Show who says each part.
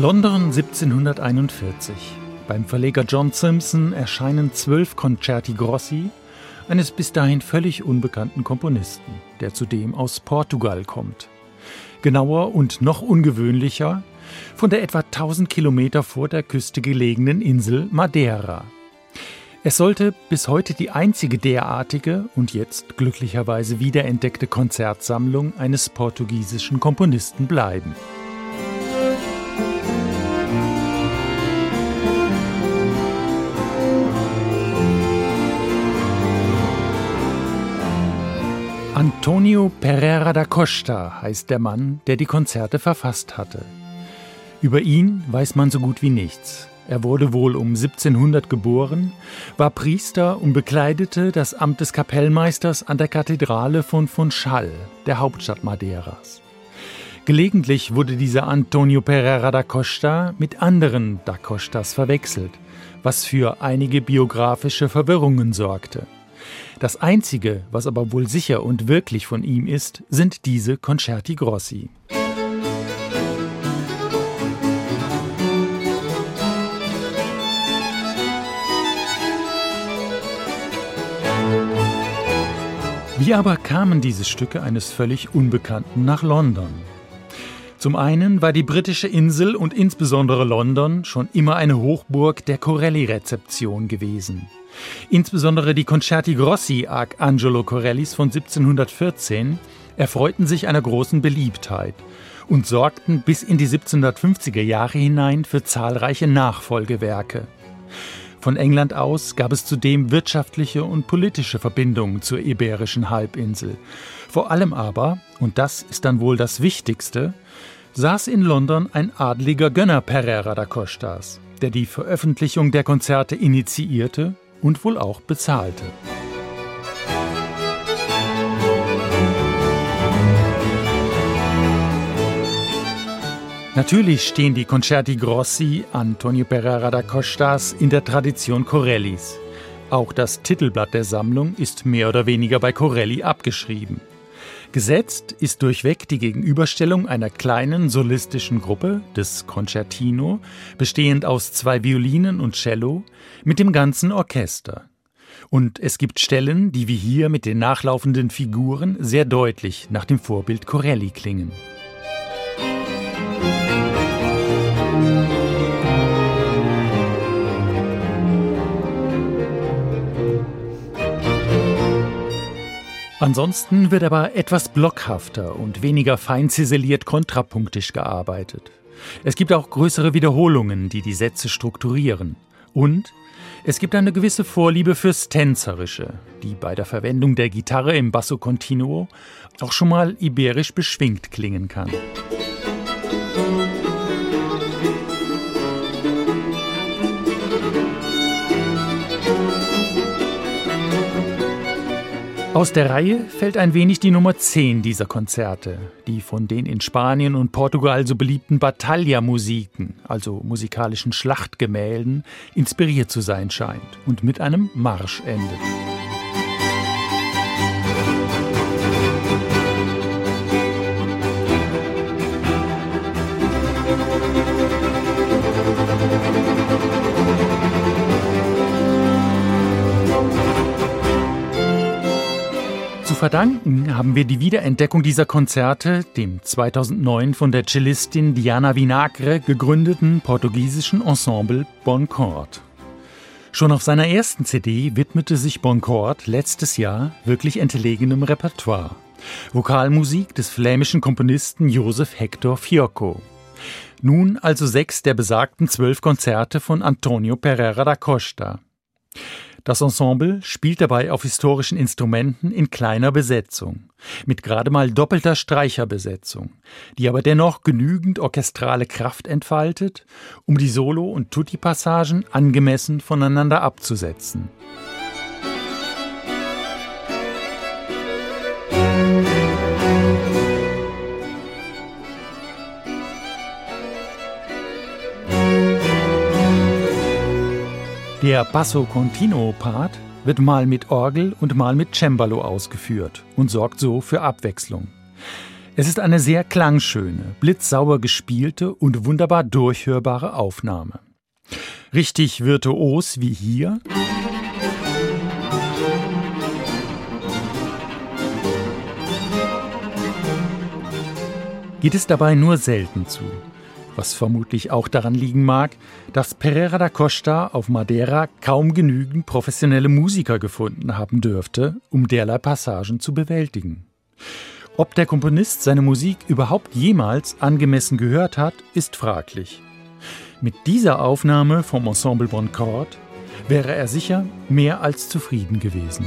Speaker 1: London 1741. Beim Verleger John Simpson erscheinen zwölf Concerti Grossi eines bis dahin völlig unbekannten Komponisten, der zudem aus Portugal kommt. Genauer und noch ungewöhnlicher von der etwa 1000 Kilometer vor der Küste gelegenen Insel Madeira. Es sollte bis heute die einzige derartige und jetzt glücklicherweise wiederentdeckte Konzertsammlung eines portugiesischen Komponisten bleiben. Antonio Pereira da Costa heißt der Mann, der die Konzerte verfasst hatte. Über ihn weiß man so gut wie nichts. Er wurde wohl um 1700 geboren, war Priester und bekleidete das Amt des Kapellmeisters an der Kathedrale von Funchal, der Hauptstadt Madeiras. Gelegentlich wurde dieser Antonio Pereira da Costa mit anderen da Costas verwechselt, was für einige biografische Verwirrungen sorgte. Das Einzige, was aber wohl sicher und wirklich von ihm ist, sind diese Concerti Grossi. Wie aber kamen diese Stücke eines völlig Unbekannten nach London? Zum einen war die britische Insel und insbesondere London schon immer eine Hochburg der Corelli-Rezeption gewesen. Insbesondere die Concerti Grossi Arcangelo Corellis von 1714 erfreuten sich einer großen Beliebtheit und sorgten bis in die 1750er Jahre hinein für zahlreiche Nachfolgewerke. Von England aus gab es zudem wirtschaftliche und politische Verbindungen zur iberischen Halbinsel. Vor allem aber, und das ist dann wohl das Wichtigste, saß in London ein adliger Gönner Pereira da Costas, der die Veröffentlichung der Konzerte initiierte und wohl auch bezahlte. Natürlich stehen die Concerti Grossi Antonio Pereira da Costas in der Tradition Corellis. Auch das Titelblatt der Sammlung ist mehr oder weniger bei Corelli abgeschrieben. Gesetzt ist durchweg die Gegenüberstellung einer kleinen solistischen Gruppe des Concertino, bestehend aus zwei Violinen und Cello, mit dem ganzen Orchester. Und es gibt Stellen, die wie hier mit den nachlaufenden Figuren sehr deutlich nach dem Vorbild Corelli klingen. Ansonsten wird aber etwas blockhafter und weniger fein ziseliert kontrapunktisch gearbeitet. Es gibt auch größere Wiederholungen, die die Sätze strukturieren. Und es gibt eine gewisse Vorliebe fürs Tänzerische, die bei der Verwendung der Gitarre im Basso Continuo auch schon mal iberisch beschwingt klingen kann. Aus der Reihe fällt ein wenig die Nummer 10 dieser Konzerte, die von den in Spanien und Portugal so beliebten Battaglia-Musiken, also musikalischen Schlachtgemälden, inspiriert zu sein scheint und mit einem Marsch endet. Verdanken haben wir die Wiederentdeckung dieser Konzerte dem 2009 von der Cellistin Diana Vinagre gegründeten portugiesischen Ensemble Boncord. Schon auf seiner ersten CD widmete sich Boncord letztes Jahr wirklich entlegenem Repertoire. Vokalmusik des flämischen Komponisten Josef Hector Fiocco. Nun also sechs der besagten zwölf Konzerte von Antonio Pereira da Costa. Das Ensemble spielt dabei auf historischen Instrumenten in kleiner Besetzung, mit gerade mal doppelter Streicherbesetzung, die aber dennoch genügend orchestrale Kraft entfaltet, um die Solo- und Tutti-Passagen angemessen voneinander abzusetzen. Der Basso Continuo Part wird mal mit Orgel und mal mit Cembalo ausgeführt und sorgt so für Abwechslung. Es ist eine sehr klangschöne, blitzsauber gespielte und wunderbar durchhörbare Aufnahme. Richtig virtuos wie hier. Geht es dabei nur selten zu was vermutlich auch daran liegen mag, dass Pereira da Costa auf Madeira kaum genügend professionelle Musiker gefunden haben dürfte, um derlei Passagen zu bewältigen. Ob der Komponist seine Musik überhaupt jemals angemessen gehört hat, ist fraglich. Mit dieser Aufnahme vom Ensemble Boncord wäre er sicher mehr als zufrieden gewesen.